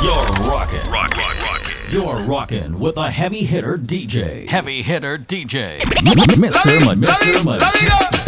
You're rocking. Rockin', rockin'. You're rocking with a heavy hitter DJ. Heavy hitter DJ. Mr. Mr. Mr.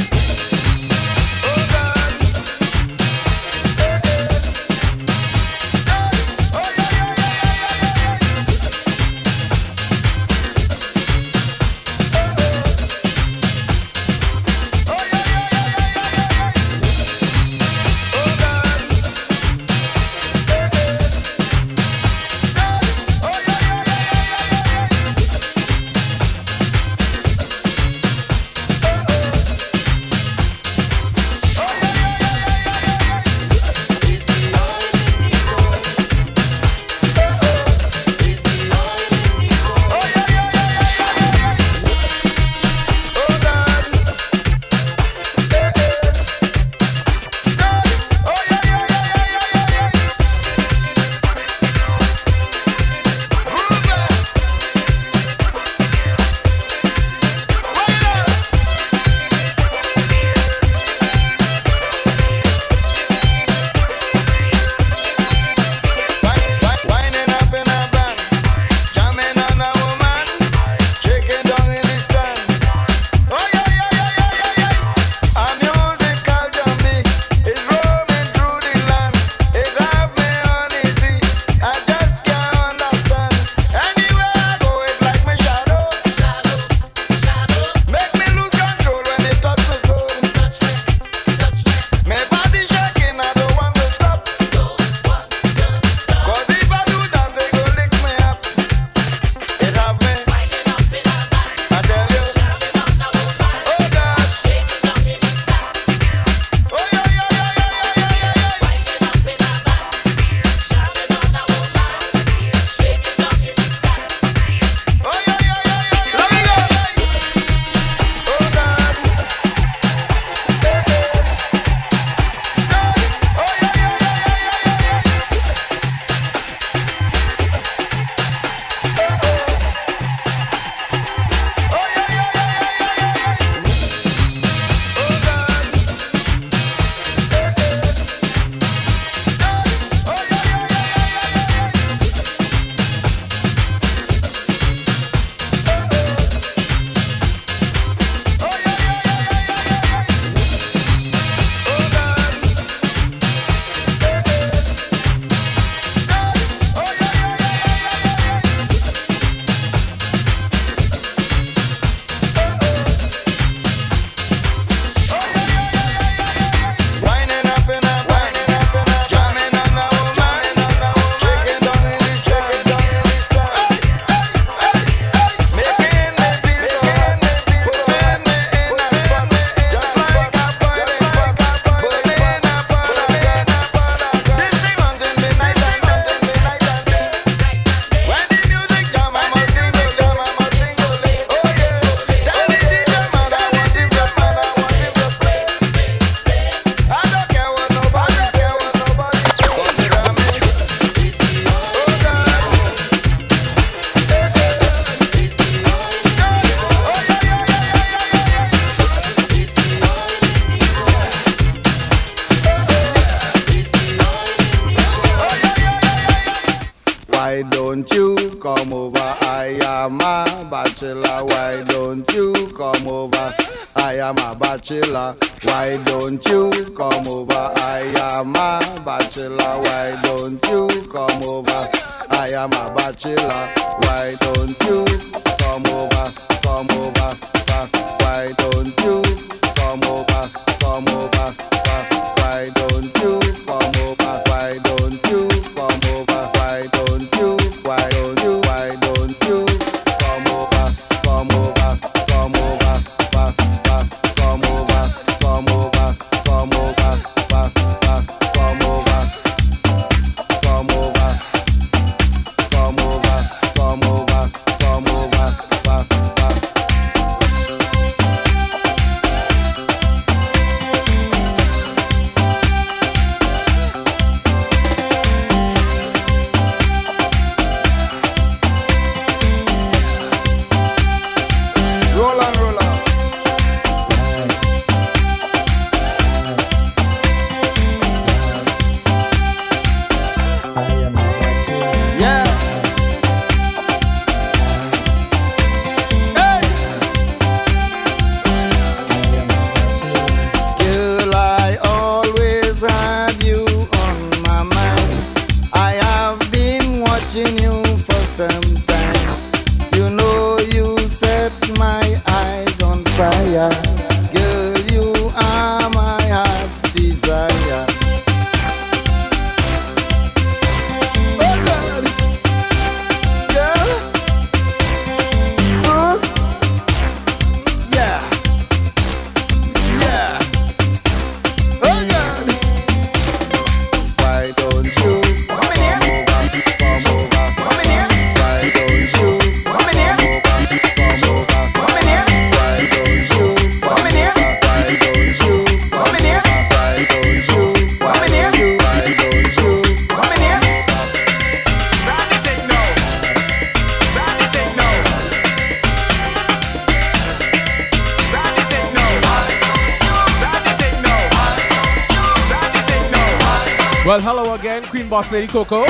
Coco.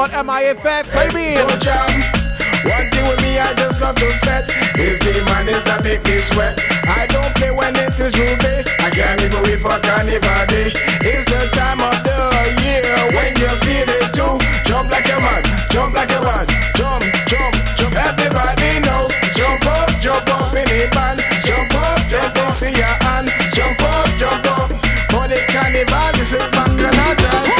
about MIA Fete. How you mean? One thing with me, I just love to fat. Is the madness that make me sweat. I don't play when it is J'ouvert. I can't even wait for Carnival Day. It's the time of the year when you feel it too. Jump like a man, jump like a man, jump, jump, jump. Everybody know, jump up, jump up in the band, jump jump up, see your hand, jump up, jump up. For the carnival, this is back in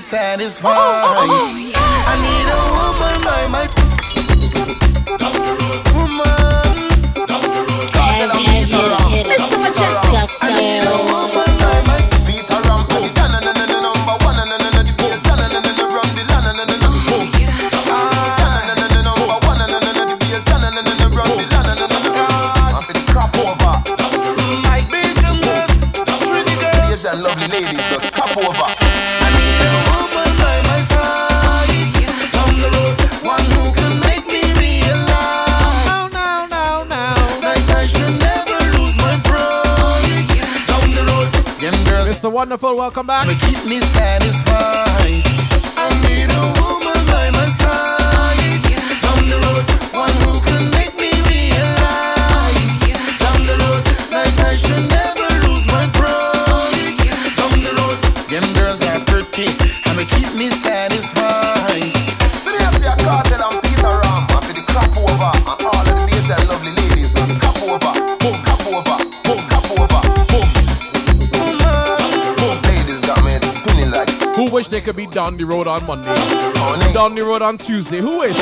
satisfied. Oh oh, oh, oh, oh, yeah. I need a woman by my wonderful. Welcome back. Keep me satisfied. Down the road on Monday? Down the road on Tuesday. Who wish?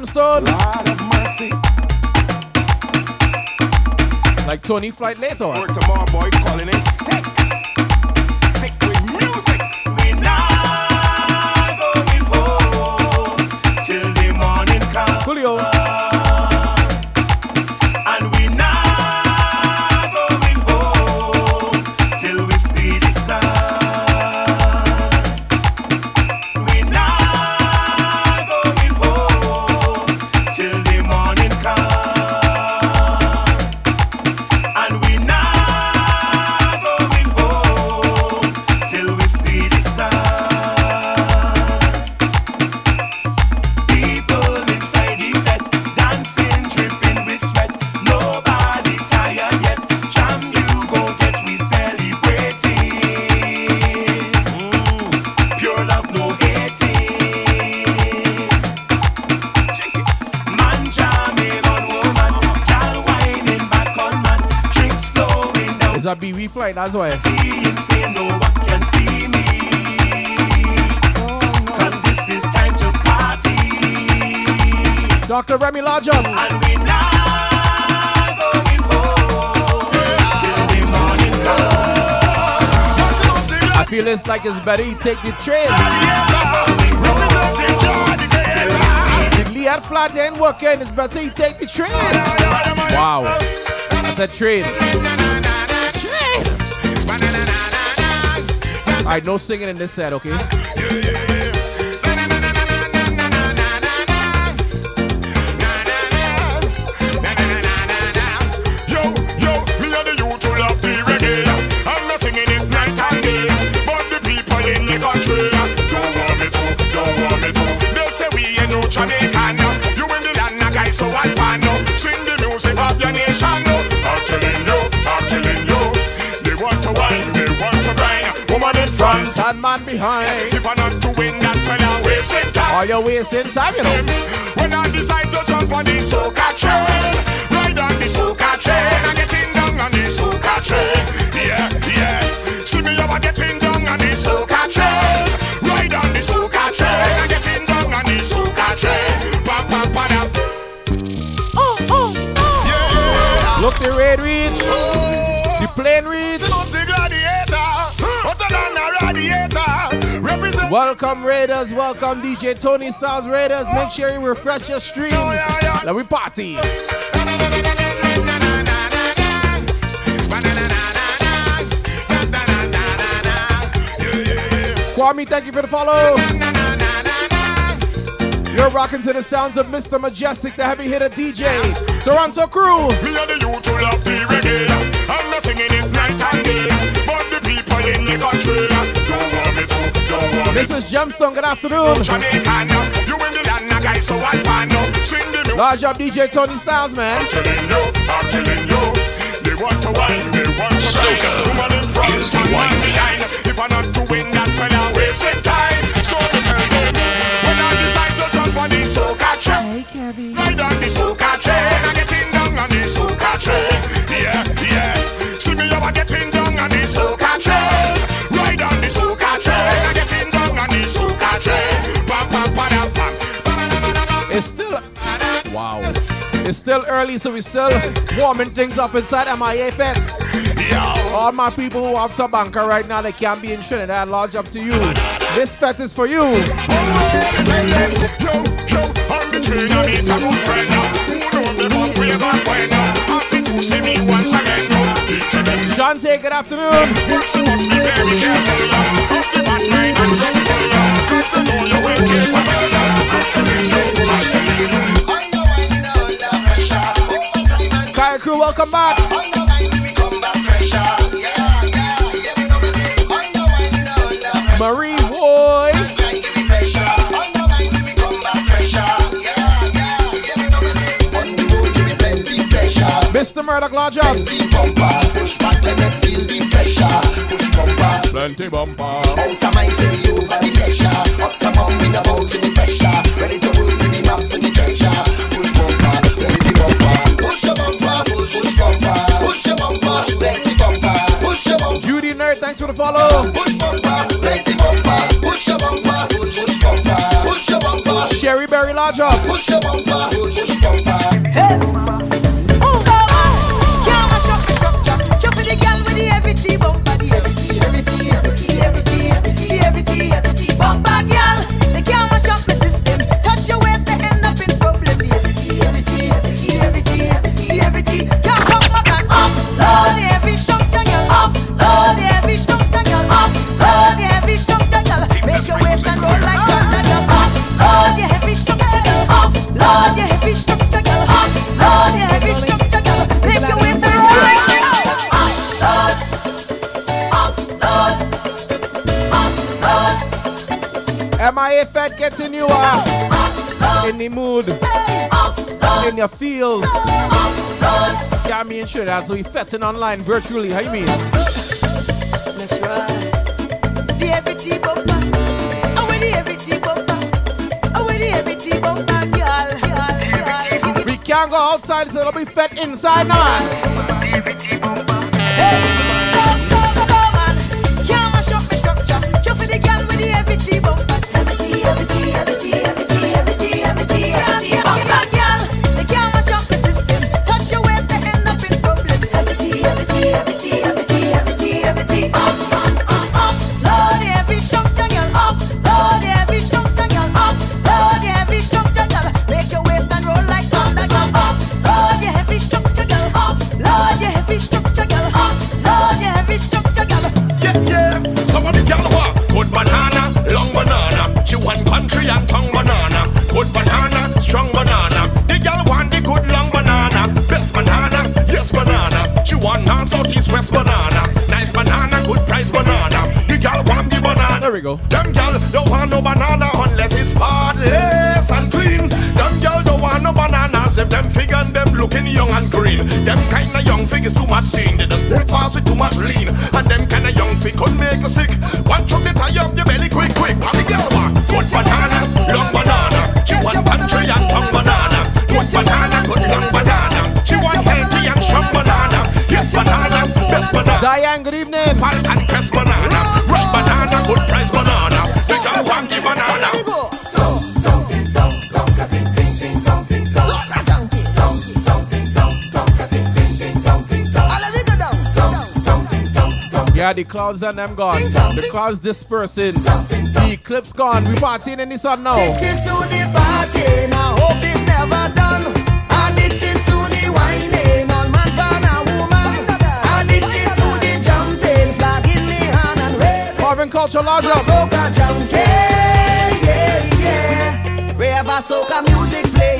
Large up gemstone. Lord of mercy. Like Tony Flight later. Word to more boy calling it. Sick Remy the comes. I feel it's like it's better you take the train. Lee at flat ain't working, it's better you take the train. Wow. That's a train. Train. Alright, no singing in this set, okay? And man behind. if I'm not doing that, when I'm wasting time. Are you wasting time, you know? When I decide to jump on the soca train, ride on the soca train, I'm getting down on the soca train. Yeah, yeah. See me over getting down on the soca train, ride on the soca train, I'm getting down on the soca train. Pa pa pa da. Look, the red Welcome Raiders, welcome DJ Tony Styles Raiders. Make sure you refresh your streams. Let me party. Kwame, thank you for the follow. You're rocking to the sounds of Mr. Mejustik, the heavy hitter DJ. Toronto crew. Me and the youth who love the reggae. I'm not singing it night and day, but the people in the country This is Gemstone. Good afternoon. Jamaican, you in the land, a guy so I pan. Sing the Large up DJ Tony Styles, man. I'm telling you, I'm telling you. They want to wine, they want to Soca dine. Woman in front, is the man wife. If I'm not doing that, then I'm wasting time. So me tell them, when I decide to jump on the soca train, ride on the soca train, I'm getting down on the soca train. It's still early, so we're still warming things up inside MIA Fete. All my people who are up have Tabanka right now, they can't be in Trinidad. Lodge up to you. This fete is for you. Yo, yo, I'm the crew, welcome meet a good friend now. Who knows the fuck we ever went now? Happy to see me once again now. Each of them Shante, good afternoon. works, you must be very careful now. Of the bad mind and drugs for you. Cause they know you will kiss my girl now. I'm telling you, I'm telling you. Kaya crew, welcome back. Marie boy. Mr. Murdoch, lodge up. Plenty bumper. Judy Nerd, thanks for MIA Fete getting you uh, in the mood, in your feels. Can't be in Trinidad, so we fetting online virtually. How you mean? Let's ride. The tea bumper. Oh, with the tea bumper. Oh, with the heavy tea bumper, girl. Girl, girl. We can't go outside, so it'll be fed inside now. Don't want no banana unless it's spotless and clean. Them girl don't want no bananas if them fig and them looking young and green. Them kind of young fig is too much seen. They just past with too much lean. And them kind of young fig could make you sick. One chunk they tie up your belly quick, quick. The girl want good bananas, long banana. She want country and tongue banana. Good banana, good long banana. She want healthy and strong banana. Yes, bananas, best banana. Diane, good evening. Falcon press banana, red banana, good price banana. Yeah, the clouds done them gone. The clouds dispersing. The eclipse gone. We partying in the sun now. Addicted to the party, now hope never done. Addicted to the whining, all man found a woman. Addicted to the jumping, flag me hand and wave. Marvin Culture Lodge up. Soca jumping, yeah, yeah. Rave soca music playing,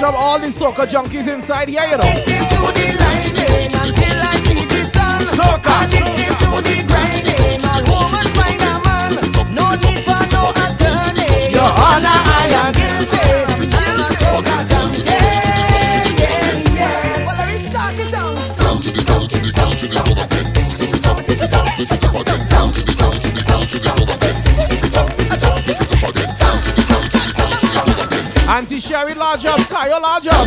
know. up all the soca junkies inside here, you know. Soca. Addicted to the grinding. A woman find a man. No need for no attorney. Your Honor, I am guilty. I'm a soca junkie. Yeah, yeah. Well, let me start it down. Down to the down to the down to the other bed. If it's up, if it's up, if it's up again. Down to the down to the down to the other bed. If it's up, if it's up, if it's up again. Down to the down to the Auntie Sherry, large up, Tayo, large up.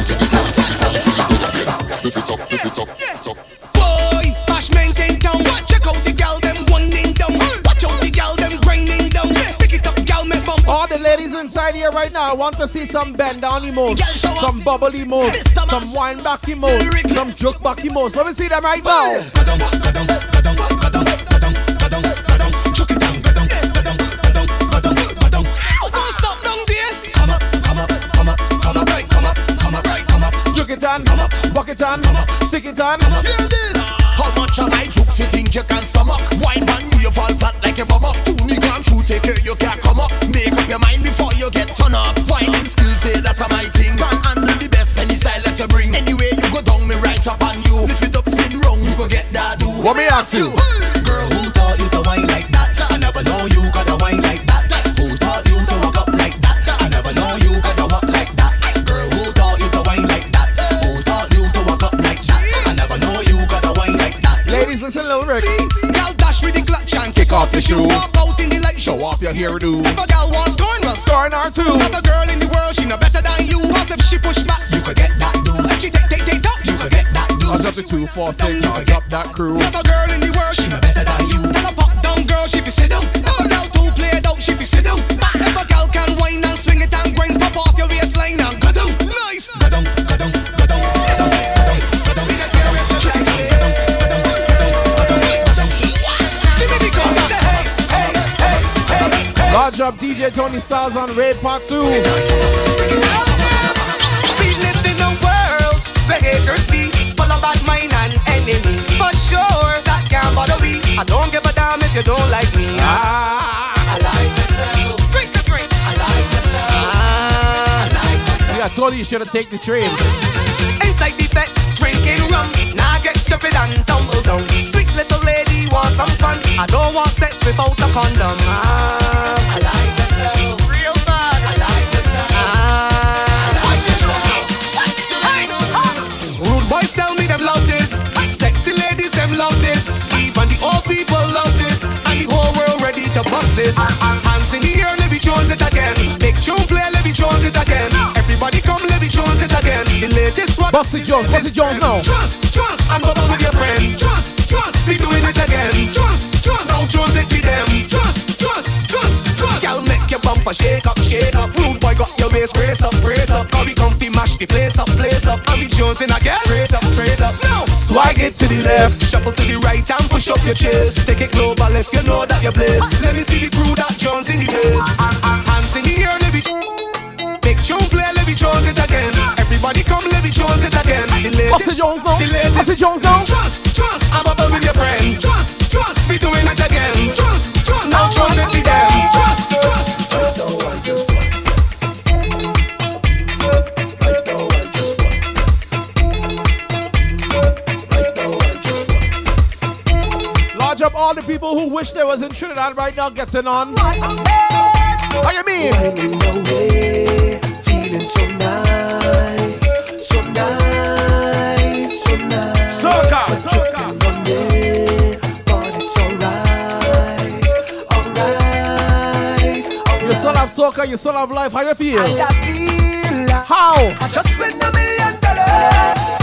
If it's up, if it's up, it's up. Boy, bashment in town. Check out the gal them winding down. Watch out the gal them grinding down. Pick it up, gal make bump. All the ladies inside here right now, I want to see some bend down emotes, some bubbly emotes, some wine back emotes, some juke back emotes. Let me see them right now. This. How much of my jokes you think you can four, six, I'll drop that crew. Not a girl in the world, she no better than you. Tell a pop down girl, she fi sit down. A gal too played out, she fi sit down. If a gal can whine and swing it and grind, pop off your waistline and go down. Nice. Go down, go down, go down, go down. Large up DJ Tony Styles on Raid Part 2. You you should have taken the train. Inside the bed, drinking rum. Now get stupid and tumble down. Sweet little lady want some fun. I don't want sex without a condom. Ah, I like myself. Real bad. I like myself. Ah, I like. Hey. Rude boys tell me them love this. Sexy ladies them love this. Even the old people love this. And the whole world ready to bust this. Hands in the air, Levy Jones it again. Big tune play, Levy Jones it again. Latest Jones, Bussy Jones now. Trust, trust, and bubble with your friend. Trust, trust, be doing it again. Trust, trust, now Jones it be them. Trust, trust, trust, trust. Girl, make your bumper shake up, shake up. Rude boy got your waist brace up, brace up. Cause we comfy mash the place up, place up. And we Jones in again. Straight up, straight up. Now, swag it to the left, shuffle to the right and push up your chest. Take it global if you know that you're blessed. Let me see the crew that Jones in the place. Jones now. Jones now. Trust, trust, I'm a with your friend. Trust, trust, be doing it again. Trust, trust, now Jones it be them. Trust, trust. This one. Large up all the people who wish they was in Trinidad right now getting on. How you mean? Feeling so nice, so nice. Soca, So dripping Monday, but it's alright, alright, You still have soca, you still have life. How you feel? And I feel like How? I just win a million dollars.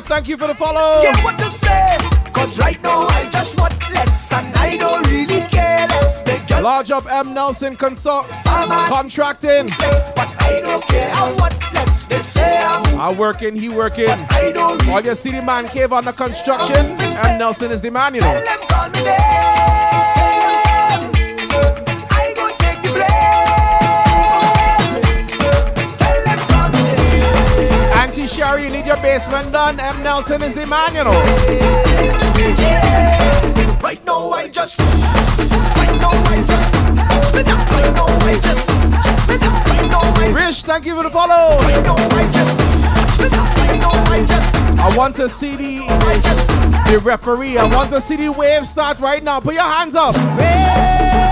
Thank you for the follow. care what you say Cause right now I just want less And I don't really care less get Large up M Nelson consult contracting. But I don't care I want less They say I'm I working, he working. I don't really All you see the man cave on the construction, and Nelson is the man, you know. Sherry, you need your basement done. M. Nelson is the man, you know. Right now I just, right now I just, right now I just, right now I Rich, thank you for the follow. right now I just, right now I just, I want to see the, the referee. I want to see the wave start right now. Put your hands up. All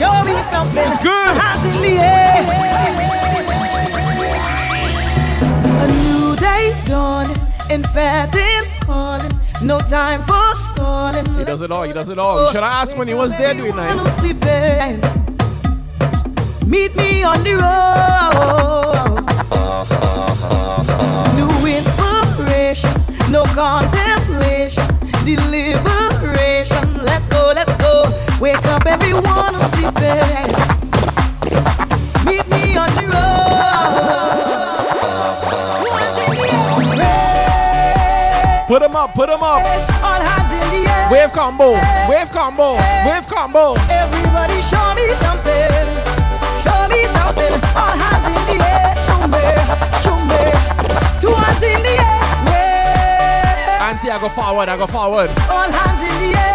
Show me something. It's good. Hands in the air. Eh? A new day dawning, inviting, calling. No time for stalling. He does it all. He does it all. You should have asked when he was there doing nice. Meet me on the road. New inspiration, no contemplation, deliberation. Put him up. Put him up. All hands in the air. Wave combo. Wave combo. Wave combo. Everybody show me something. Show me something. All hands in the air. Show me. Show me. Two hands in the air. Yeah. Auntie, I go forward. I go forward. All hands in the air.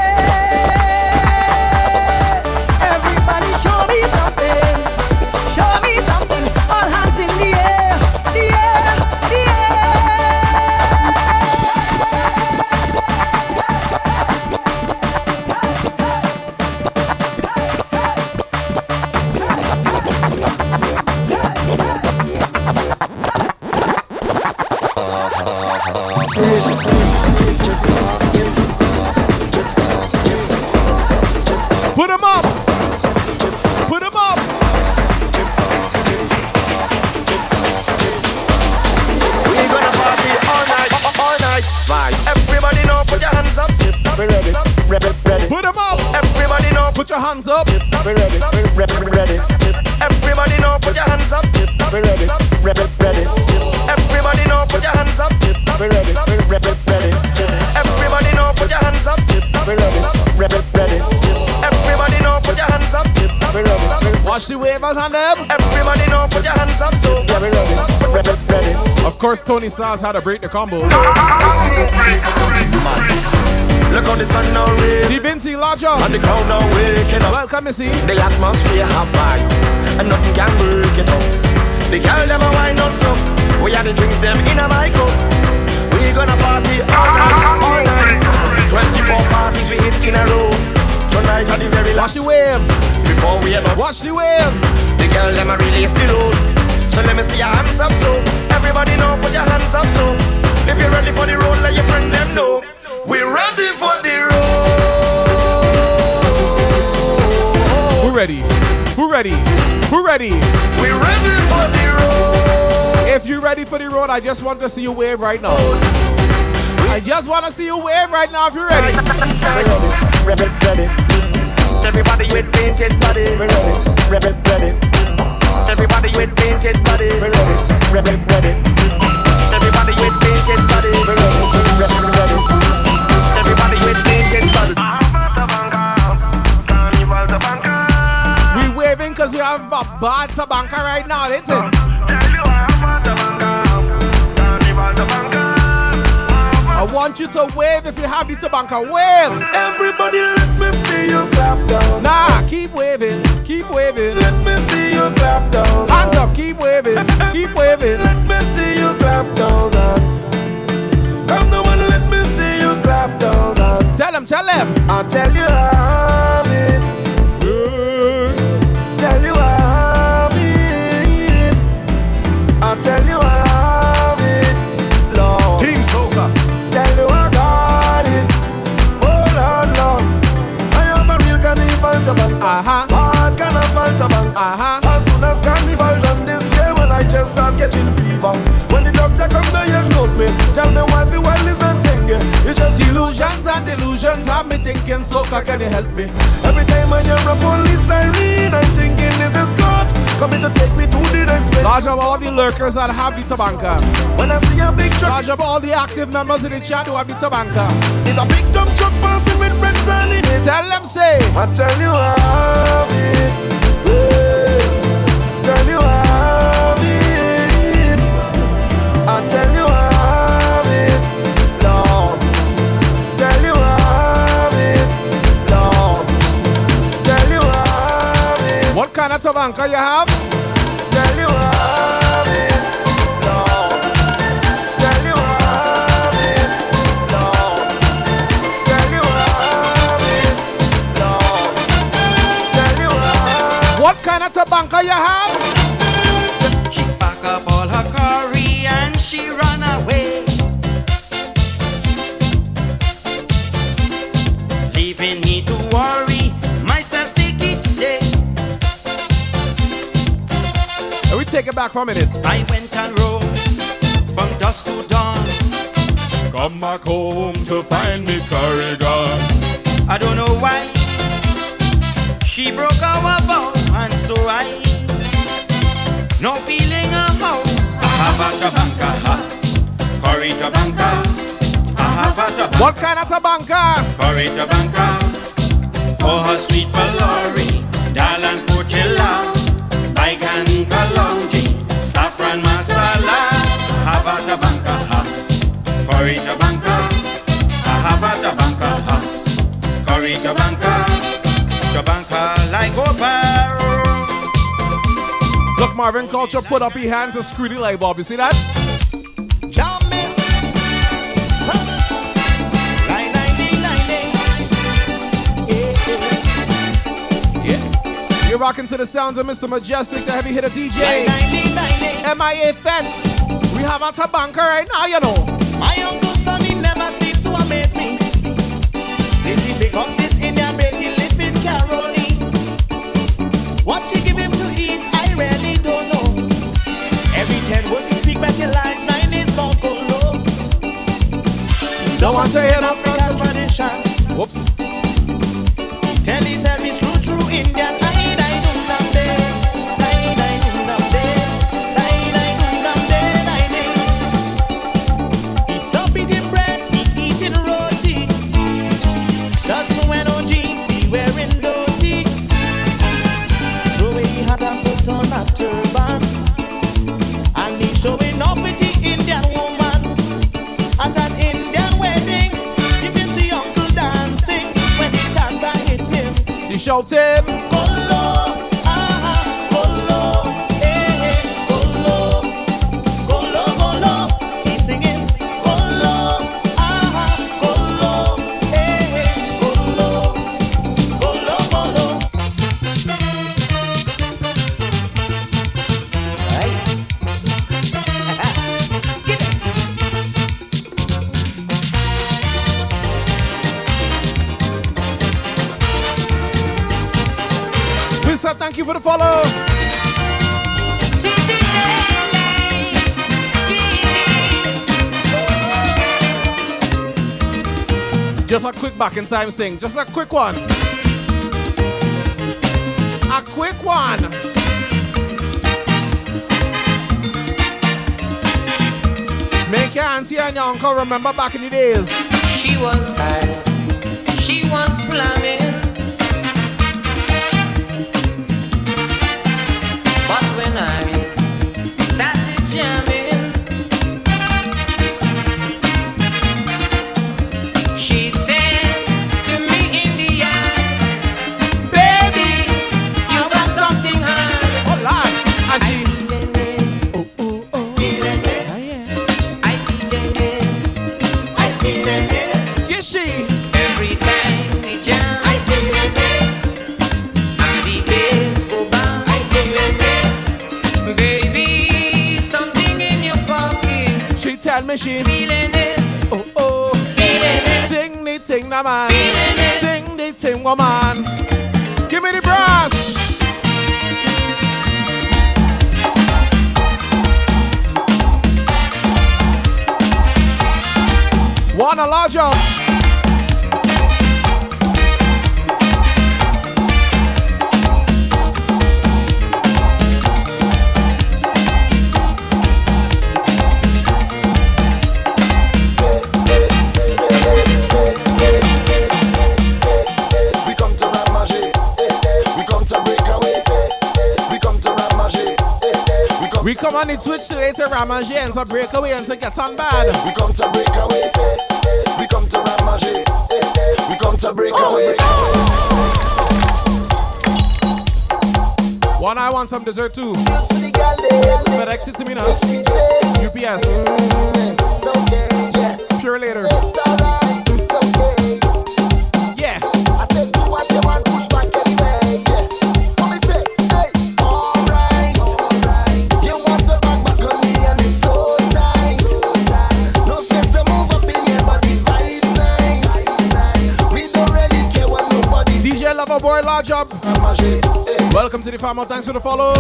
Put your hands up. we ready, ready, ready. Everybody know, put your hands up. We ready, ready, ready. Everybody know, put your hands up. We ready, ready, ready. Everybody know, put your hands up. We ready, ready, ready. Everybody know, put your hands up. We ready, ready. Watch the wavers on them. Everybody know, put your hands up. So yeah, we ready, ready, ready. Of course, Tony Stars had to break the combo. Look how the sun now rays The Vinci Lodger. and the crowd now waking up. Welcome, Missy. The atmosphere have vibes and nothing can break it up. The girl them a wine non stop. We are the drinks them in a my cup. We gonna party all night, all night. 24 parties we hit in a row. Tonight are the very Watch last the wave. before we ever. Watch the wave. The girl them a release the load. So let me see your hands up so. Everybody know put your hands up so. If you're ready for the road, let your friend them know. We're ready for the road. Who ready? Who ready? Who ready? We're ready for the road. If you're ready for the road, I just want to see you wave right now. I just want to see you wave right now if you're ready. Ready, ready. Everybody with painted body. Ready, ready. Everybody with painted body. Ready, ready. Everybody with painted body. Ready, ready, ready. Everybody with painted body. We waving because we have a bad tabanka right now, isn't it? I want you to wave if you have the tabanka. Wave! Everybody let me see you clap down. Nah, keep waving. Keep waving. Let me see you clap down. Hands up, keep waving. Keep waving. Let me see you clap down. hands. Them. I'll tell you how delusions have me thinking, so can you help me? Every time I hear a police siren, I'm thinking this is God coming to take me to the next place. Large up all the lurkers that have the tabanka. When I see a big truck, Large up all the active members in the chat who have the tabanka. it's a big dump truck passing with red sun in it. Tell them, say, I tell you how it. What kind of tabanka you have? Tell you it. Lord. Tell you it. Lord. Tell you it. Lord. Tell you how What kind of tabanka you have? Take it back for a minute. I went and roamed from dusk to dawn. Come back home to find me curry gone. I don't know why she broke our vow, and so I no feeling a how. I have a tabanka, ha, curry tabanka. I have a What kind of tabanka? curry tabanka. For her sweet Valori, Dalan Coachella, Baigan Kalonji, Saffron Masala. I have a tabanka, ha, curry tabanka. I have a tabanka, ha, curry tabanka. Tabanka like over. Look, Marvin Culture put up his hand to screw the light bulb. You see that? You're rocking to the sounds of Mr. Mejustik, the heavy hitter DJ. MIA Fete. We have a tabanka right now, you know. My uncle Sonny never ceased to amaze me. Since he pick up this Indian bait, he live in Caroline. What she give him to eat, I really don't know. Every ten words he speak, but your lines nine is more low. Don't want to hear no tradition. Whoops. Tell himself he's true, true Indian. Shouting. Just a quick back in time thing. Just a quick one. A quick one. Make your auntie and your uncle remember back in the days. She was high, She tell me she. feeling it. Oh, oh. Feeling it. Sing the thing, na man. Feeling it. Sing the thing, woman. Give me the brass. Wanna large up. On the Twitch today to Ramage and to break away and to get on bad. Eh, we come to break away. Eh, eh. We come to ramage. We come to break oh, away. One, I want some dessert too. FedEx to me now. UPS. Mm, Pure later. Boy Large Up. Welcome to the farm. Thanks for the follow.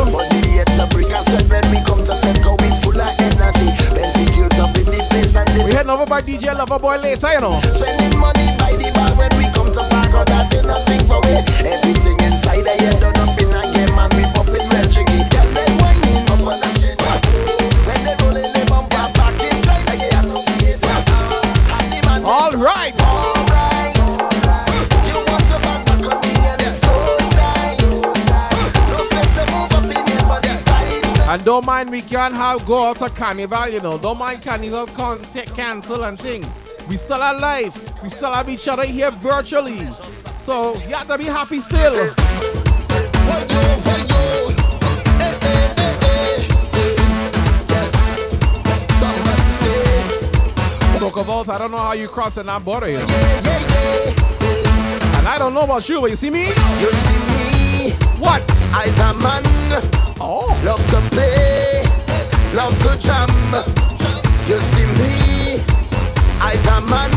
We heading over by DJ Lover Boy later, you know. Spending money by the bar when we come to park out that ain't nothing for we. Everything inside the don't mind we can't have go out to carnival, you know. Don't mind carnival take cancel and thing. We still alive. We still have each other here virtually. So you have to be happy still. Soca Vault, I don't know how you crossing that border, you know. And I don't know about you, but you see me? You see me What? I's a man Oh. Love to play Love to jam You see me I's a man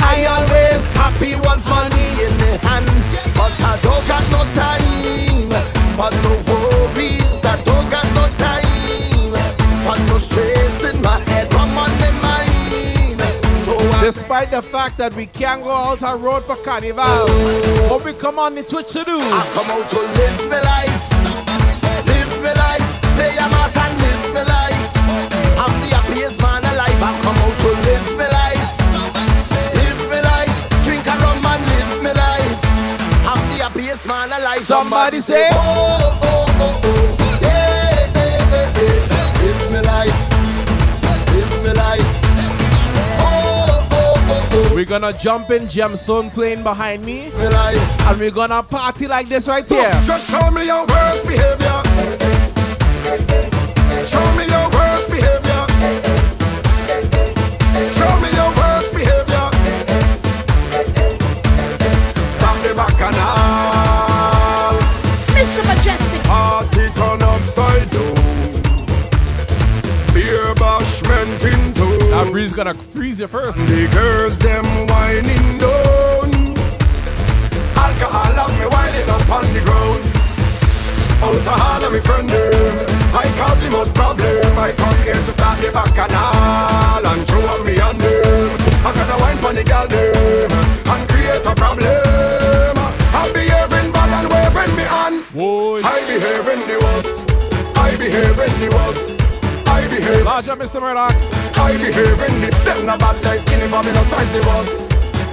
I always happy once money in the hand But I don't got no time For no worries I don't got no time For no stress in my head Rum on my mind So I Despite the fact that we can't go out on road for carnival, what we come on the Twitch to do? I come out to live my life. Somebody say- oh, oh, oh, oh. Yeah, yeah, yeah, yeah. Live my life. Live my life. Oh, oh, oh, oh. We're gonna jump in Gemstone playing behind me, life. and we're gonna party like this right here. Just show me your worst behavior. Breeze gonna freeze you first. The girls them whining down. Alcohol have me whining up on the ground. Out of all of me friend them. I cause the most problem. I come here to start the bacchanal and throw up me on them. I gotta wine for the girl them and create a problem. I behaving bad and waving me on. Boy. I behaving the worst. I behaving the worst. I behave. Large up, Mr. Murdoch. I behave in the Them no bad like skinny for me no size the boss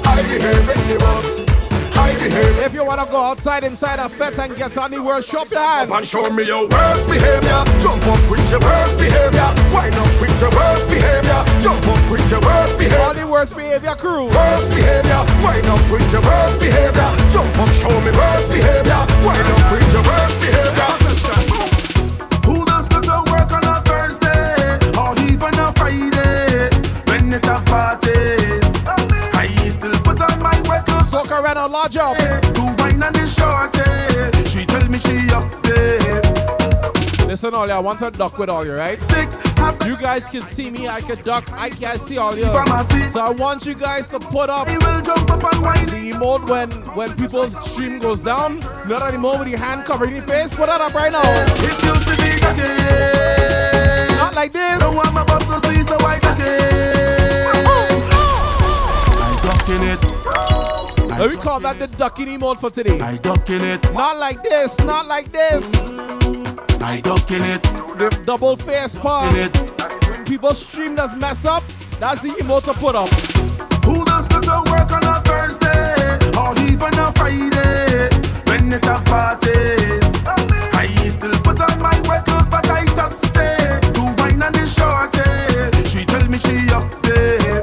I behave in the boss I behave If you wanna go outside inside a fete and get on the world, shop your hands. and show me your worst behavior. Jump up with your worst behavior. Wind up with your worst behavior. Jump up with your worst behavior. All the worst behavior crew. Worst behavior. Wind up with your worst behavior. Jump up show me worst behavior. Wind up with your worst behavior wet clothes Soca a large up. to wine and the shorty. Eh? She tell me she up there. Listen, all you, I want to duck with all you, right? Sick, happy You guys can see me, I can duck, I can't see all you. from a seat. So I want you guys to put up I will jump up and wine. the emote when when people's stream goes down. Not anymore with your hand covering your face. Put that up right now. If you see me Not like this. don't want my boss to see, so I again. I'm ducking it. We call that the ducking emote for today. I ducking it. Not like this, not like this. I ducking it. The double face part. When people stream that's mess up, that's the emote to put up. Who does go to work on a Thursday or even a Friday when it have parties? I still put on my wet clothes, but I just stay to wine and the shorty. She tell me she up there.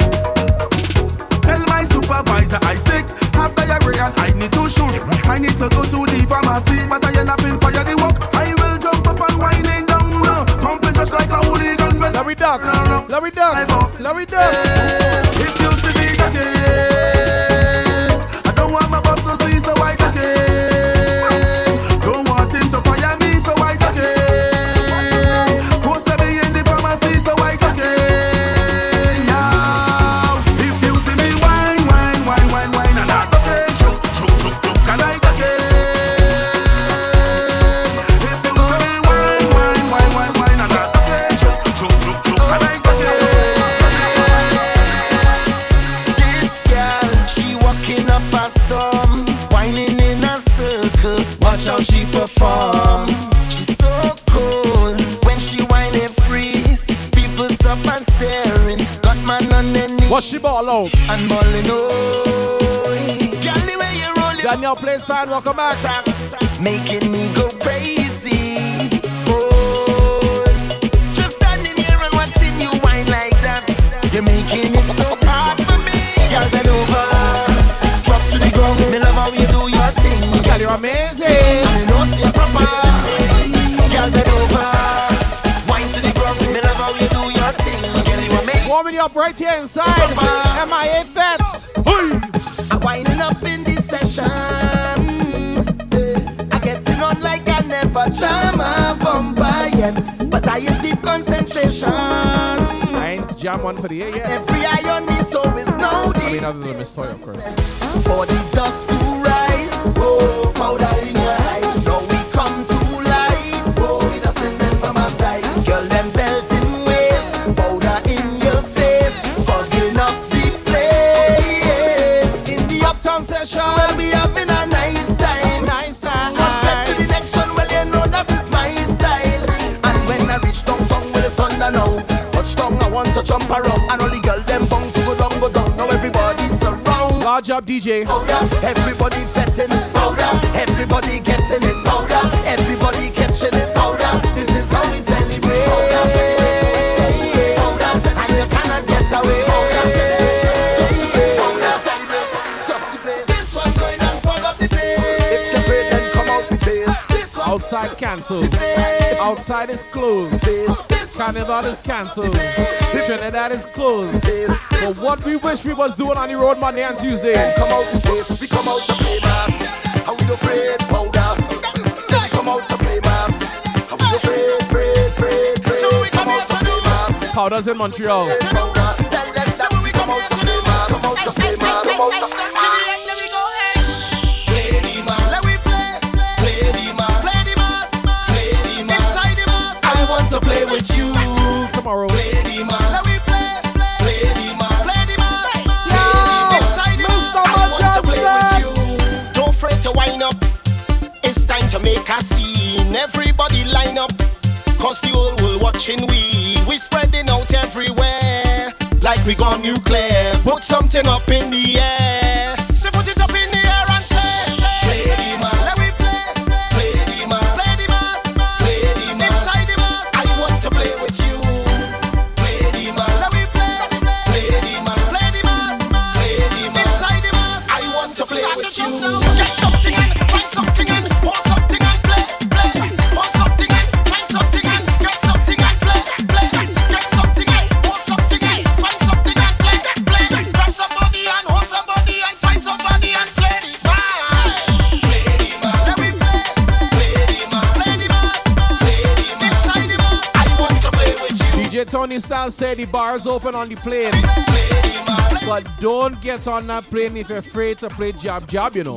Tell my supervisor I sick. African, I need to shoot. I need to go to the pharmacy, but I end up in fire the walk. I will jump up and winding down now. Pumping just like a hooligan. gun. Let me duck. Let me duck. Let me duck. She ball out? And balling. Girl, the way you roll it, Daniel plays pan, welcome back. making me go crazy. Oh, just standing here and watching you whine like that. You're making it so hard for me. Girl, bend over, drop to the ground. Me love how you do your thing. Girl, you're amazing. Up right here inside. MIA Fets. I'm winding up in this session. I getting on like I never jam a bumper yet, but I in deep concentration. I ain't jam one for the year yet. Every eye on me, so is no I mean, need other than Miss Toy, of course. for the dust to rise. Oh, powder Large job, DJ. Everybody fetting everybody getting it. Everybody cancelled. Outside is closed. Carnival is cancelled. Trinidad is closed. But what we wish we was doing on the road Monday and Tuesday. come out the face, we come out to play mass. And we don't afraid powder. Say we come out to play mass. And we don't afraid, afraid, afraid, afraid. So we come out to play mass. Powders in Montreal. Powder. Tell them that we come out to play mass. Come out to play mass. Scene. Everybody line up. Cause the whole world watching we. We spreading out everywhere. Like we gone nuclear. Put something up in the air. DJ say the bar's open on the plane. Play the mass. But don't get on that plane if you're afraid to play jab jab, you know.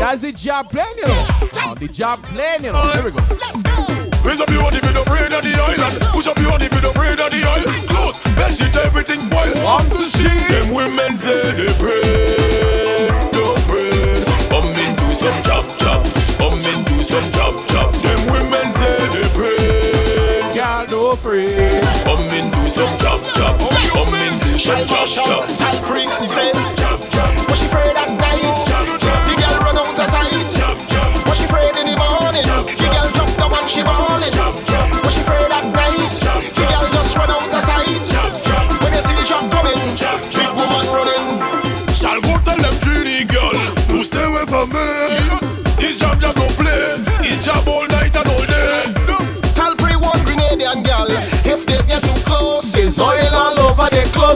That's the job plane, you know. Oh, the job plane, you know. Here we go. Raise up your hand if you're afraid of the island. Push up your hand if you're afraid of the island. Close, bed sheet, everything spoiled. Want to see them women say they pray. Don't pray. Come into some chop chop. Come into some chop chop. No afraid. Come into some chop chop. Come into some Shall chop Joshua chop. tell Prick say. Was she afraid at night? The girl run out of sight. Was she afraid in the morning? The girl jumped up and she bawling. Was she afraid at night? The girl just run out of sight. When you see the truck coming, big woman running. Shall go tell them Trini girl to stay away from me. His job job don't play. His job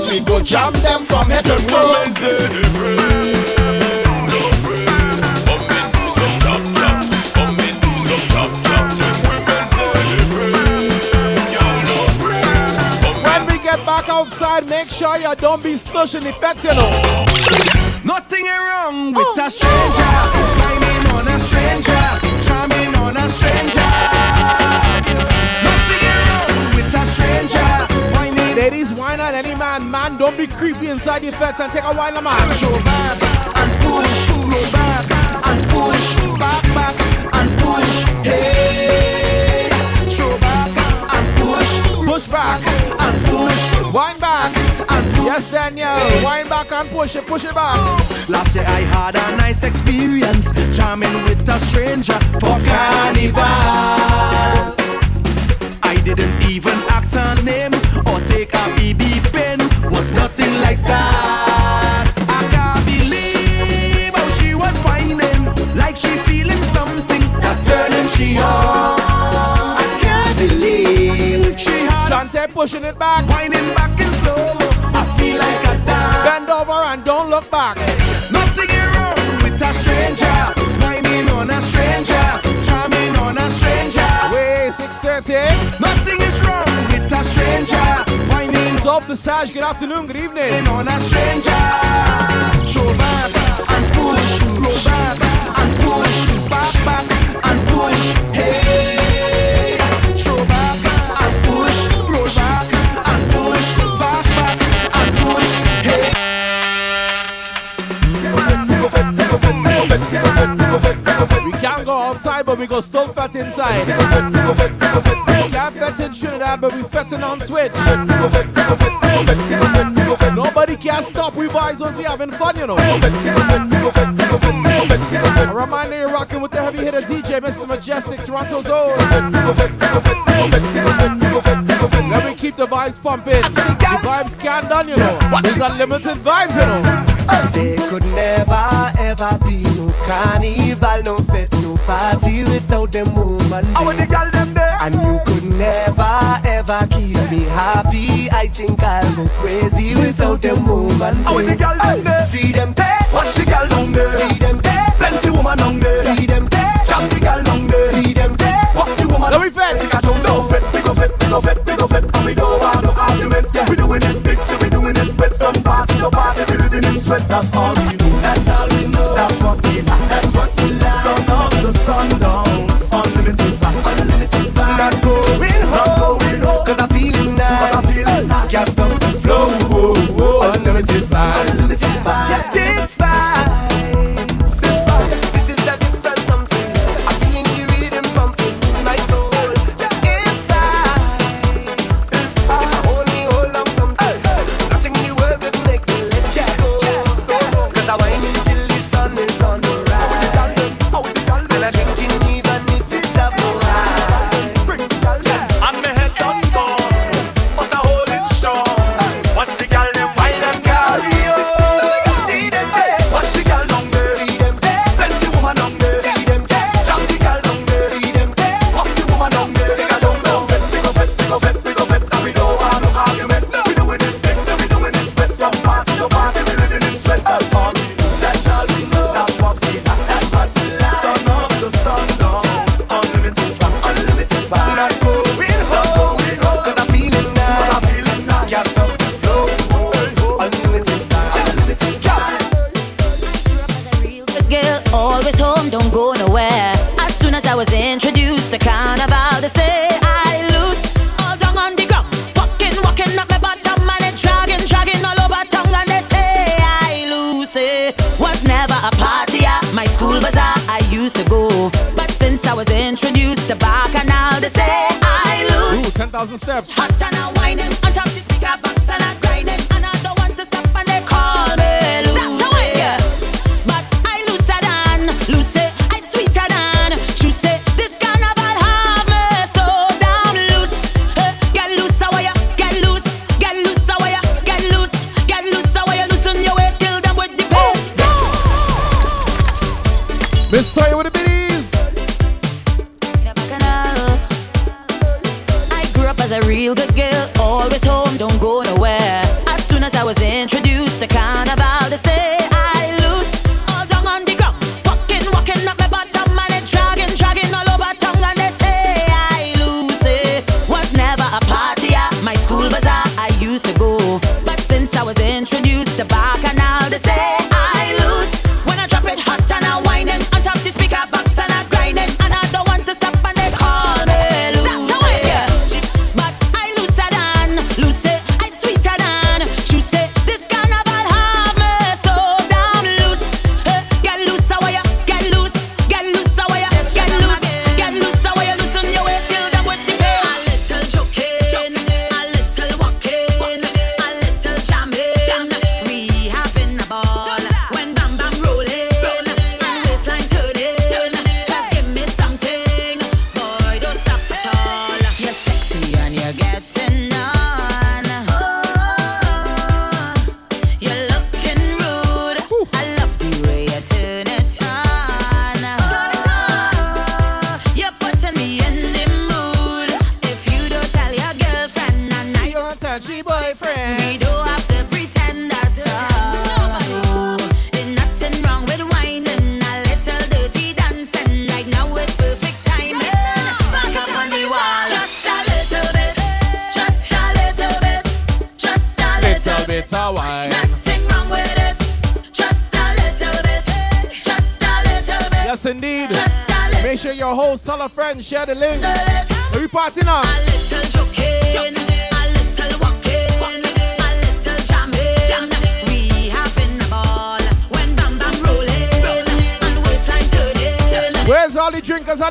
we go jam them from head to toe. When we get back outside, make sure you don't be slushing the fete, you know. Nothing wrong with a stranger. Climbing on a stranger. Charming on a stranger. Ladies, why not any man. Man, don't be creepy inside the fete and take a wine, man. Show back and push. Go back and push. Back, back and push. Hey. Show back and push. Push back and push. Wine back. Yes, Danielle. Wine back and push it, push it back. Last year I had a nice experience charming with a stranger for carnival. I didn't even ask her name or take a BB pen. Was nothing like that. I can't believe how she was whining like she feeling something that turning she on. I can't believe she had Shante pushing it back. whining back in slow. I feel like a dance. Bend over and don't look back. Nothing wrong with a stranger. Whining on a stranger. On a stranger. Wait, 6.30. Eh? Nothing is wrong with a stranger. Whining Soft the Sage, good afternoon, good evening. on a stranger. Show back and push. Go back and push. Back, back and push. Hey. We can't go outside, but we go still fete inside. We can't fete in Trinidad, but we fetting on Twitch. Nobody can stop we boys once we having fun, you know. A reminder you're rocking with the heavy hitter DJ, Mr. Mejustik, Toronto Zone. Let me keep the vibes pumping. The vibes can't done, you know. There's unlimited vibes, you know. There could never ever be no carnival, no fete, no party without them woman. How the girl them there? And you could never ever keep me happy. I think I'll go crazy without them woman. How the girl them there? See them there. Watch the girl down there. See them there. Plenty woman down there. See them there. Jam the girl down there. See them there. Watch the woman. Let me fetch. Take a jump down, fit, we go fit, we go fit, we go fit, and we don't want no argument. We doing it big, so we doing it sweat. That's all we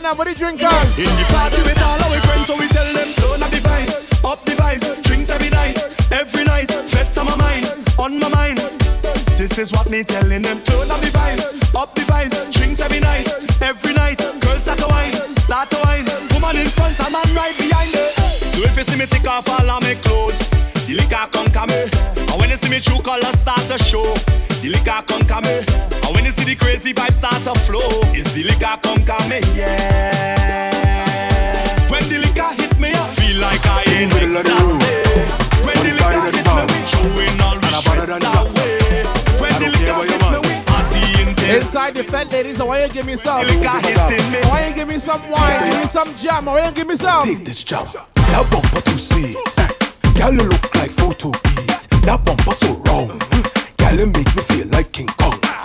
now, what are you drinking? In the party with all our friends, so we tell them turn up the vibes, up the vibes. Drinks every night, every night. Fed on my mind, on my mind. This is what me telling them turn up the vibes, up the vibes. Drinks every night, every night. Girls start to wine, start to wine. Woman in front, a man right behind her. So if you see me take off all of my clothes, the liquor conquer me. And when you see me true colors start to show, the liquor conquer me. And when you see the crazy vibes start to flow, it's the liquor conquer defend ladies, so oh, why you give me some? Why oh, you give me some wine? Give me some jam, why you give me some? Take this jam, that bumper too sweet. Eh. Girl, you look like photo beat. That bumper so round. Eh. Girl, you make me feel like King Kong. Eh.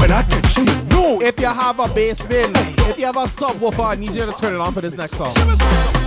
When I catch you, you know. If you have a bass if you have a subwoofer, I need you to turn it on for this next song.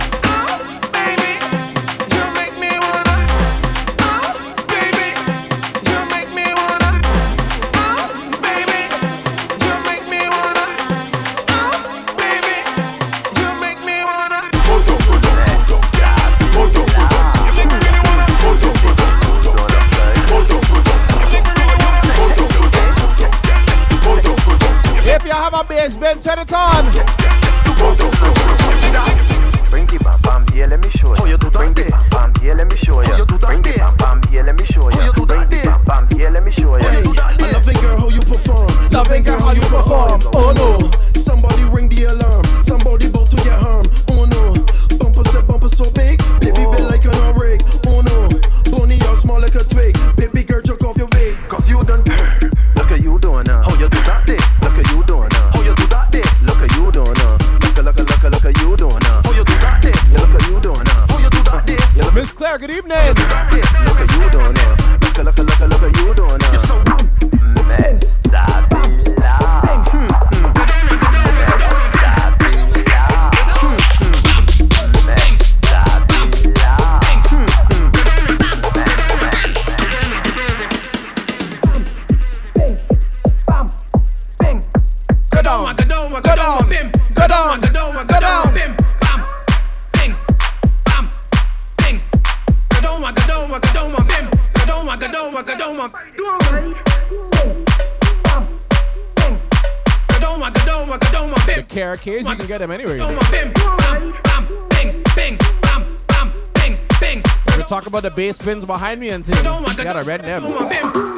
spins behind me and I got a red nib.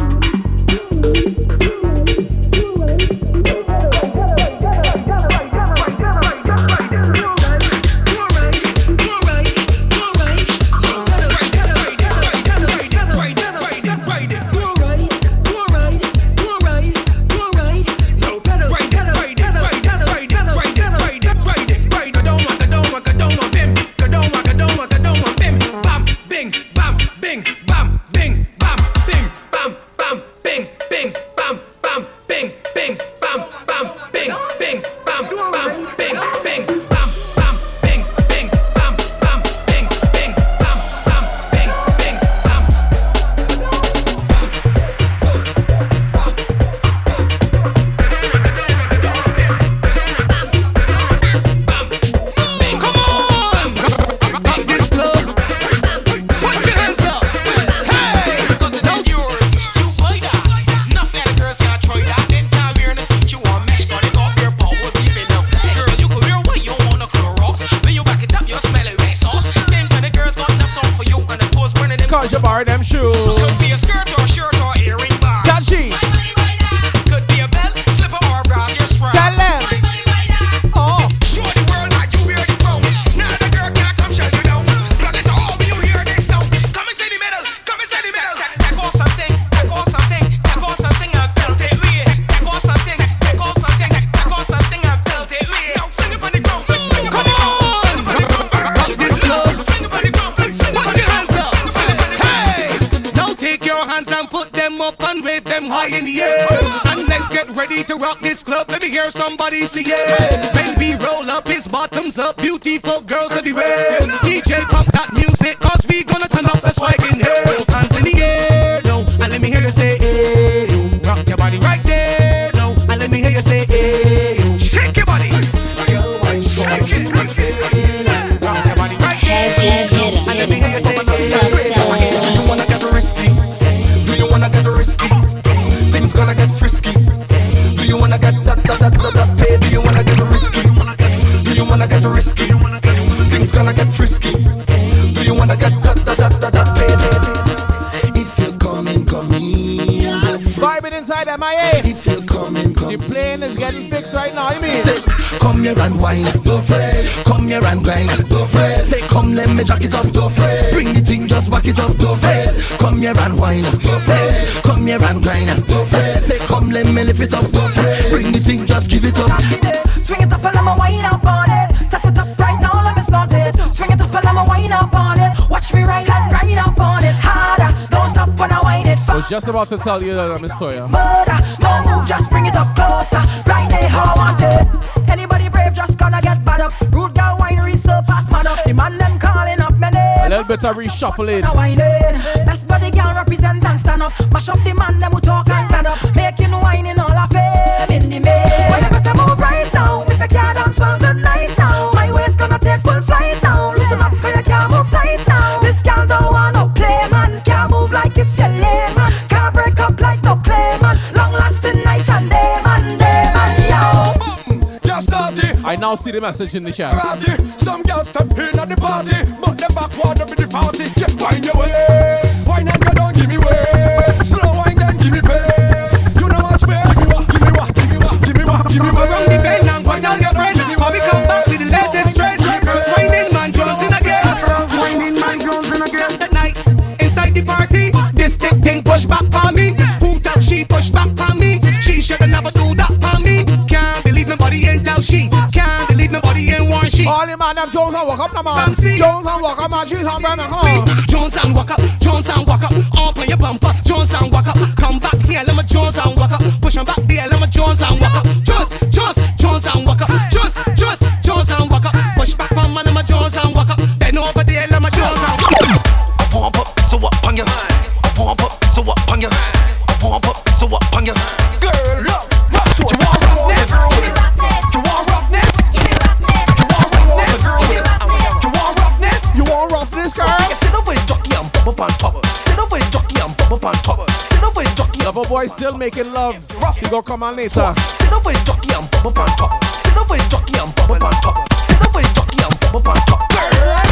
about to tell you that I'm a just bring it up closer. Right there, how I want it. Anybody brave just gonna get bad up. Rude girl winery, man up. The man them calling up my name. A little bit of reshuffling. now see the message in the chat. Some girls step in at the party. all the man them Jones and walk up the man. Jones and walk up man, she's on Bremen, come. Jones and walk up, Jones and walk up, Open your bumper. Jones and walk up, come back here, let me Jones and walk up, push him back there, let me Jones and walk up. still making love. You gonna come on later. Sit up with jockey and bubble on top. Sit up with jockey and bubble on top. Sit up with jockey and bubble on top.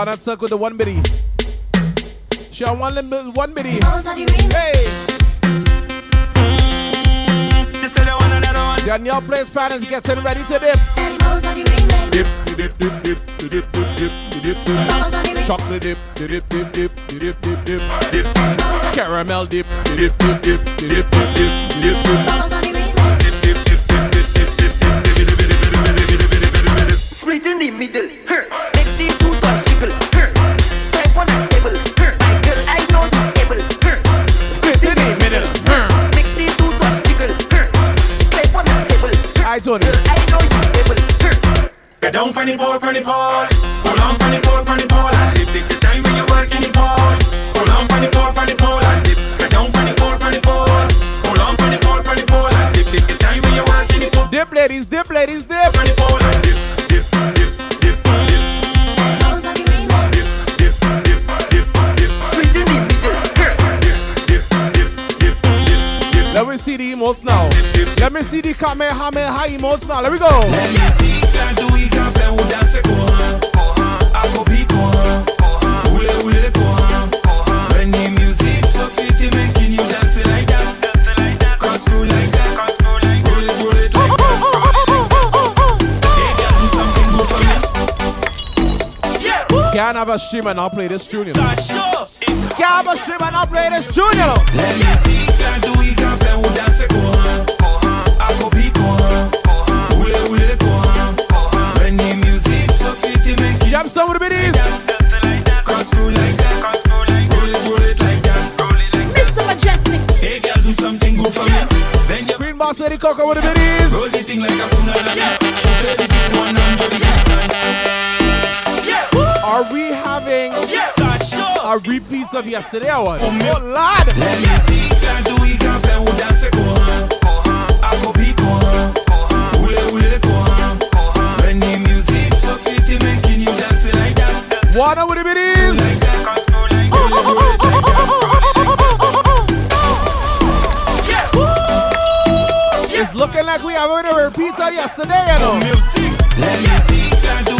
Miss Garnet Silk with the one bitty. She on one, lim- one bitty. Hey! Danielle Place Partners getting ready to dip. Dip, dip, dip, dip, dip, dip, dip, dip, dip. Chocolate dip, dip, dip, dip, dip, dip, dip, dip. Caramel dip, dip, dip, dip, dip, dip, dip, dip. funny boy, funny boy. Hold on, funny boy, funny boy. Like this, the time when you work any boy. Hold on, funny boy, funny boy. Like this, sit down, funny boy, funny boy. Hold on, funny boy, funny boy. Like this, the time when you work any boy. Dip, ladies, dip, ladies, dip. Funny boy, dip, dip, dip, dip, dip. Let me see the emotes now. Let me see the Kamehameha emotes now. Let me go. Let me see, God, do we have a stream and not play this tune, you know. Can't have a stream and not play this tune, you know. Let me see, can do we can play with dance go on. I go beat go on. Ule ule go on. When the music so sweet, it making you Jamstone with the biddies. Cross screw like that. Cross screw like that. Roll it, roll it like that. Roll it like that. Mr. Mejustik. Hey girl, do something good for me. Then you Queen Boss Lady Coco with the biddies. roll the thing like a tsunami. Shoot the thing one and do the dance. Are we having yes, a repeats of yesterday or what? Oh, Lord! It's looking like we have a repeat of yesterday, you know. Let me see,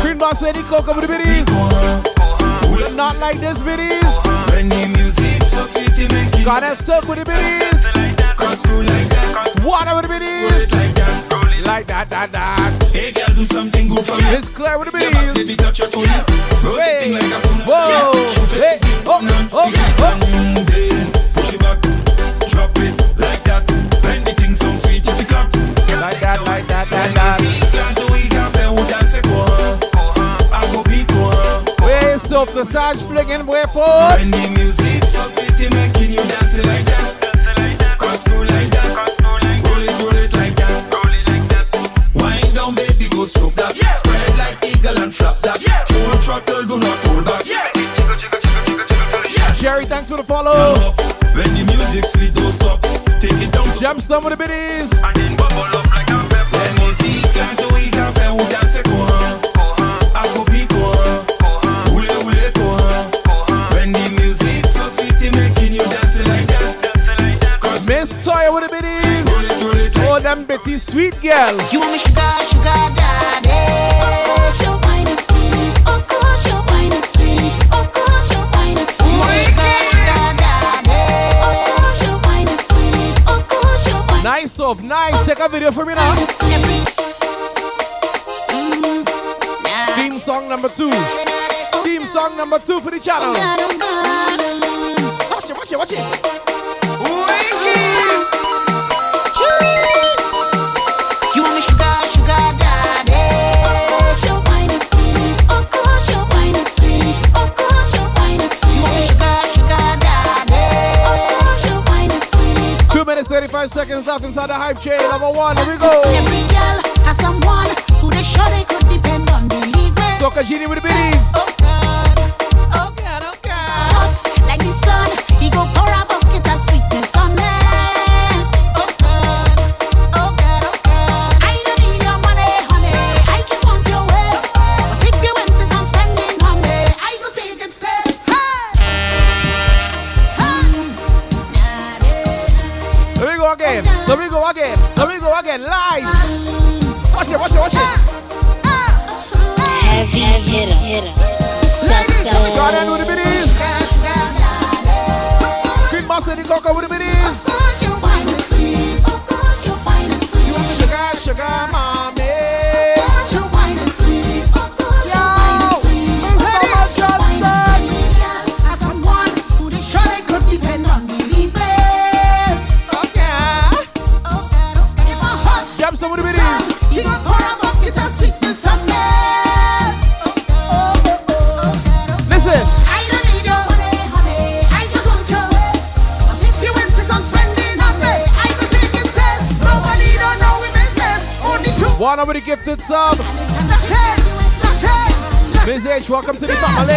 Queen Boss Lady Coco with the biddies. Not like this biddies. Garnet Silk with the biddies. Water with the biddies. Like that, that, that. Hey, girl, do something good for me. Miss Claire with the biddies. Hey, whoa, hey, oh, oh, oh. Push it back, drop it like that. Bend the thing so sweet. Like that, like that, that. The Sarge flinging way forward. When the music so it making you dance like that. Dance it like that. Cross like that. Cross screw like that. Roll it, roll it like that. Roll it like that. Wind down, baby, go stroke that. Spread like eagle and flap that. Full throttle, do not hold back. Yeah. Jerry, thanks for the follow. When the music sweet, don't stop. Take it down. With the biddies. pretty sweet girl. You me sugar, sugar daddy. Wine and sweet. Wine and sweet. Wine and sweet. Nice of nice. Take a video for me now. Mm-hmm. Theme song number two. Theme song number two for the channel. Watch it, watch it, watch it. 35 seconds inside the hype train. Number one, here we go. Every girl has someone who they sure they could depend on. Believe me. With the biddies. One over the gifted sub. Miss H, welcome to the family.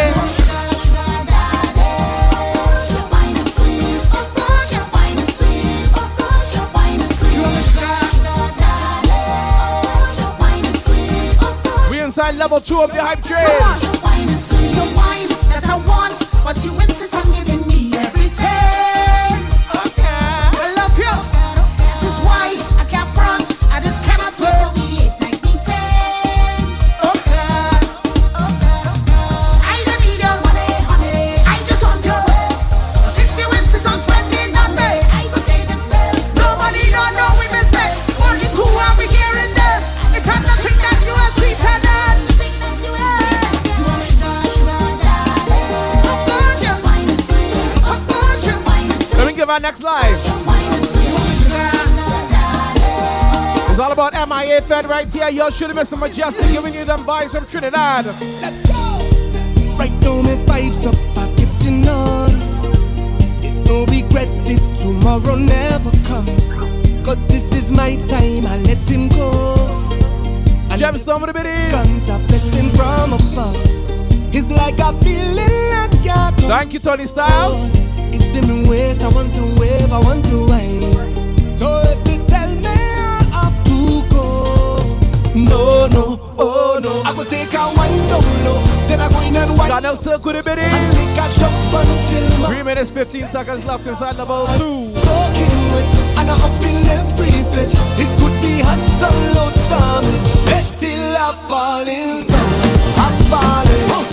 Inside level two of the hype train. Next live. It's all about MIA Fete right here. Yo, should have Mr. Mejustik giving you them vibes from Trinidad. Let's go. Right now my vibes up, I getting on. There's no regrets if tomorrow never come. Cause this is my time, I let him go. Gemstone with the biddies. Comes a blessing from above. It's like a feeling like I. Thank you, Tony Styles. It's in my ways, I want to wave, I want to wave. So if you tell me I have to go, no, no, oh no. I will take a wine down low, then I go in and wine. Channel Silk with the biddies. And take a jump until my Three minutes, 15 seconds left inside level two. soaking wet. And I up in every fit. It could be hot, some low storms. Bet till I fall in down. I'm falling down.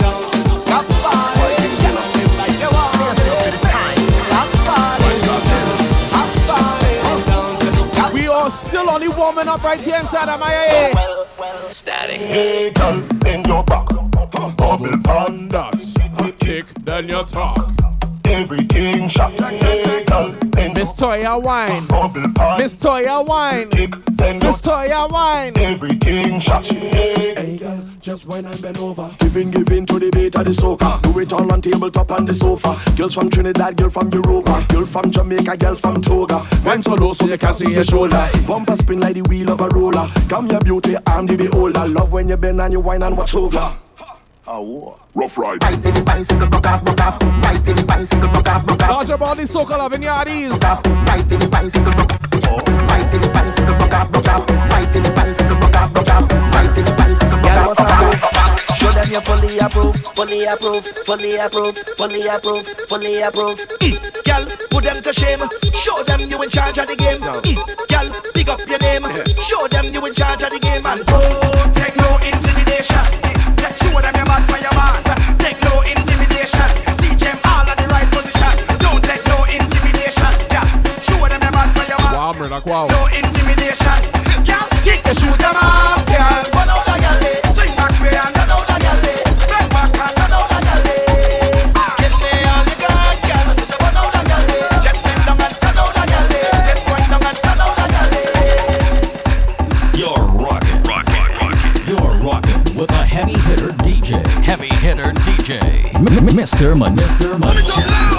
Still only warming up right here inside of MIA. Static. Hey, girl, bend your back. Bubble pan that. Tick, then you talk. Everything shot. Hey, girl, bend Miss Toya wine. Bubble pan. Miss Toya wine. Miss Toya wine. Everything shot. Hey girl, just when I bend over, giving, giving to the beat of the soca. Do it all on tabletop on the sofa. Girls from Trinidad, girl from Europa, girl from Jamaica, girl from Toga. Went so low so you can see your shoulder. Bumper spin like the wheel of a roller. Come your beauty, I'm the beholder. Love when you bend and you whine and watch over. Rough ride. Right to the bicycle, broke off, broke off. Right to the bicycle, broke off, broke off. Larger body soca loving yardies. Right to the bicycle, broke off. Right to the bicycle, broke off, broke off. Right to the bicycle, broke off, broke off. Right to the bicycle, broke Girl, off, what's up? off. Show them you're fully approve, fully approve, fully approve, fully approve, fully approve. Mm. Girl, put them to shame. Show them you in charge of the game. Mm. Girl, pick up your name. Show them you in charge of the game. And don't take no intimidation. Show them your man for your man. Take no intimidation. Teach them all of the right position. Don't take no intimidation. Yeah, show them your man for your man. Wow. No intimidation. Girl, kick the shoes them off. Girl, Mr. Man. Mr. Man.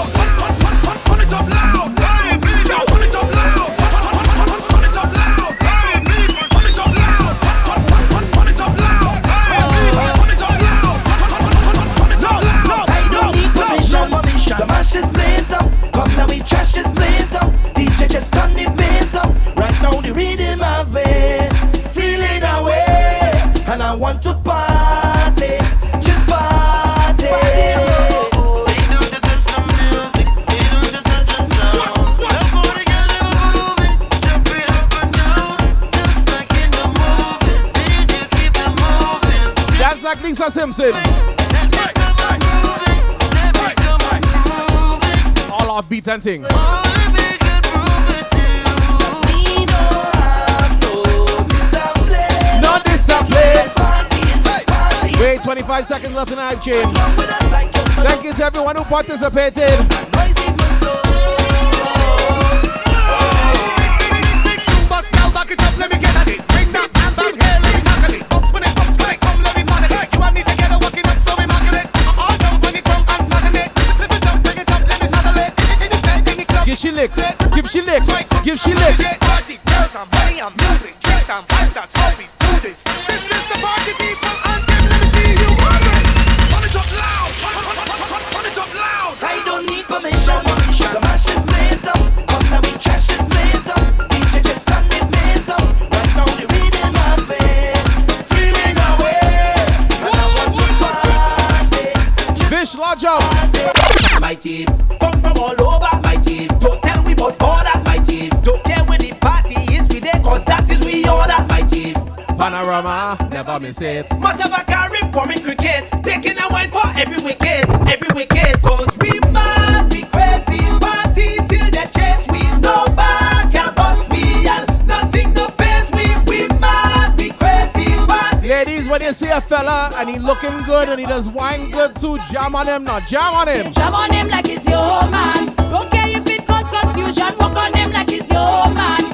Lisa Simpson. All off beats and things. Wait, 25 seconds left in hype train. Thank you to everyone who participated. Never miss it. must have a carry for in cricket. Taking a wine for every wicket, every wicket. Cause we mad, we crazy, party till the chase. We no back can bust me and nothing to face. We we mad, we crazy, party. Ladies, when you see a fella and he looking good and he does wine good too, jam on him now, jam on him. Jam on him like it's your man. Don't care if it cause confusion. Walk on him like it's your man.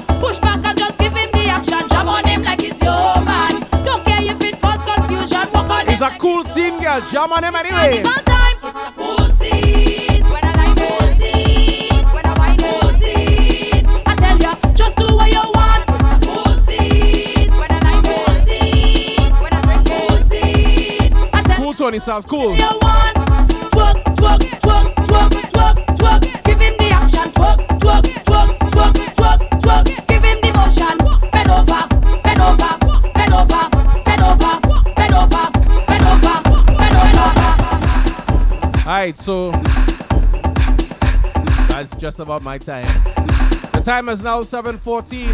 Confusion. Walk on him. He's a cool scene girl, jam on him anyway. Carnival time, it's a cool scene. When I like cool scene, when I like cool scene. I tell ya, just do what you want. It's a cool scene. When I like cool scene, when I drink cool scene. I tell Cool Tony sounds cool. you want. Twerk, twerk, twerk, twerk, over. Alright, so that's just about my time. The time is now 7:14.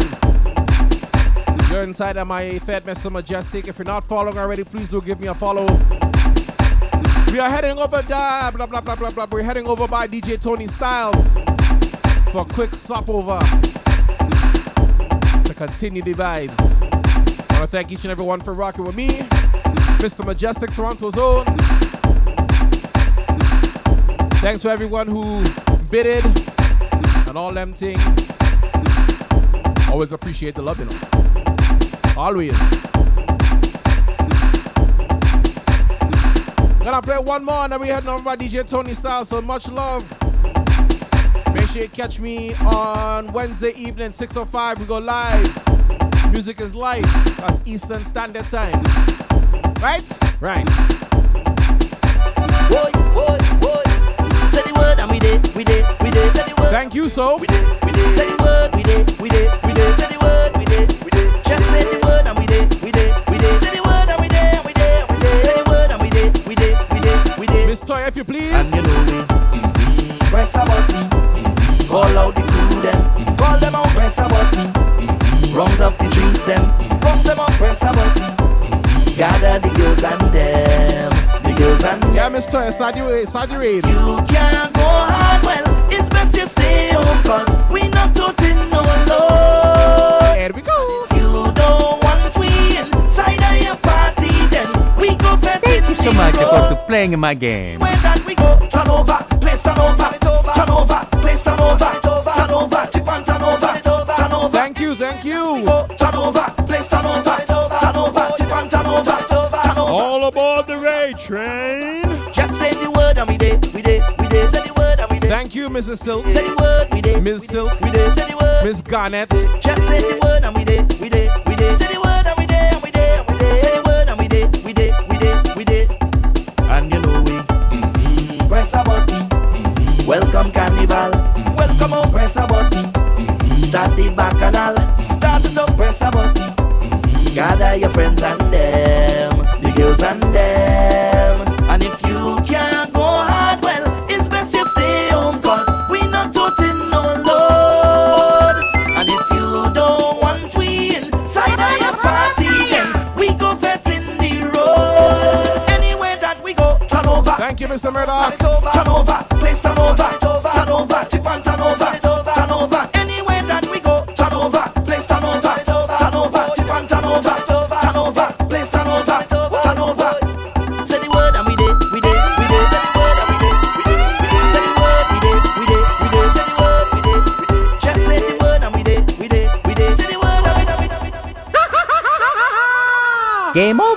You're inside MIA Fete Mr. Mejustik. If you're not following already, please do give me a follow. We are heading over blah blah blah blah blah. We're heading over by DJ Tony Styles for a quick stopover to continue the vibes. I want to thank each and every one for rocking with me, Mr. Mejustik Toronto's own. Thanks to everyone who bidded and all them things. Always appreciate the love, you know. Always. Gonna play one more and then we heading over by DJ Tony Styles. So much love. Make sure you catch me on Wednesday evening, 6.05. We go live. Music is live. That's Eastern Standard Time. Right? Right. Boy, boy, did, we did, we did. Say the word. Thank you, so. We did, we did. Say the word, we did, we did, we did. Say the word, we did, we did. Just say the word and we did, we did, we did. Say the word and we did, we did, we did. Say the word and we did, we did, we did, we did. Miss Toy, if you please. And you know we press a button, call out the crew them, call them out, press a button. Rungs up the drinks them, rungs them up, press a button. Gather the girls and them, the girls and them. Yeah, Miss Toy, start your, start your raid. You can't go hard, well, it's best you stay home, cause we not toting no low. Here we go. If you don't want we inside of your party, then we go vetting Thank you so much for playing in my game. Where that we go, turn over, place turn over, turn over, place turn over, turn over, tip and turn over, turn over. Thank you, thank you. Turn over, place turn over, All aboard the raid train. Just say the word and we did, we did, we did. Say the word and we did. Thank you, Mrs. Silk. Say the word, we did. Miss Silk. We did. Say the word. Miss Garnett. Just say the word and we did. We did. We did. Say the word and we did. And we did. And we did. Say the word and we did. We did. We did. We did. And you know we mm-hmm. press a button. Mm-hmm. Welcome carnival. Mm-hmm. Welcome home. Press a button. Mm-hmm. Start the bacchanal. Start it up. Press a button. Mm-hmm. Gather your friends and them, and them. And if you can't go hard, well, it's best you stay home, cause we not toting no load. And if you don't want we inside of your party, then we go vet in the road. Anywhere that we go, turn over. Thank you, Mr. Murdoch. Turn over, turn over, Game over.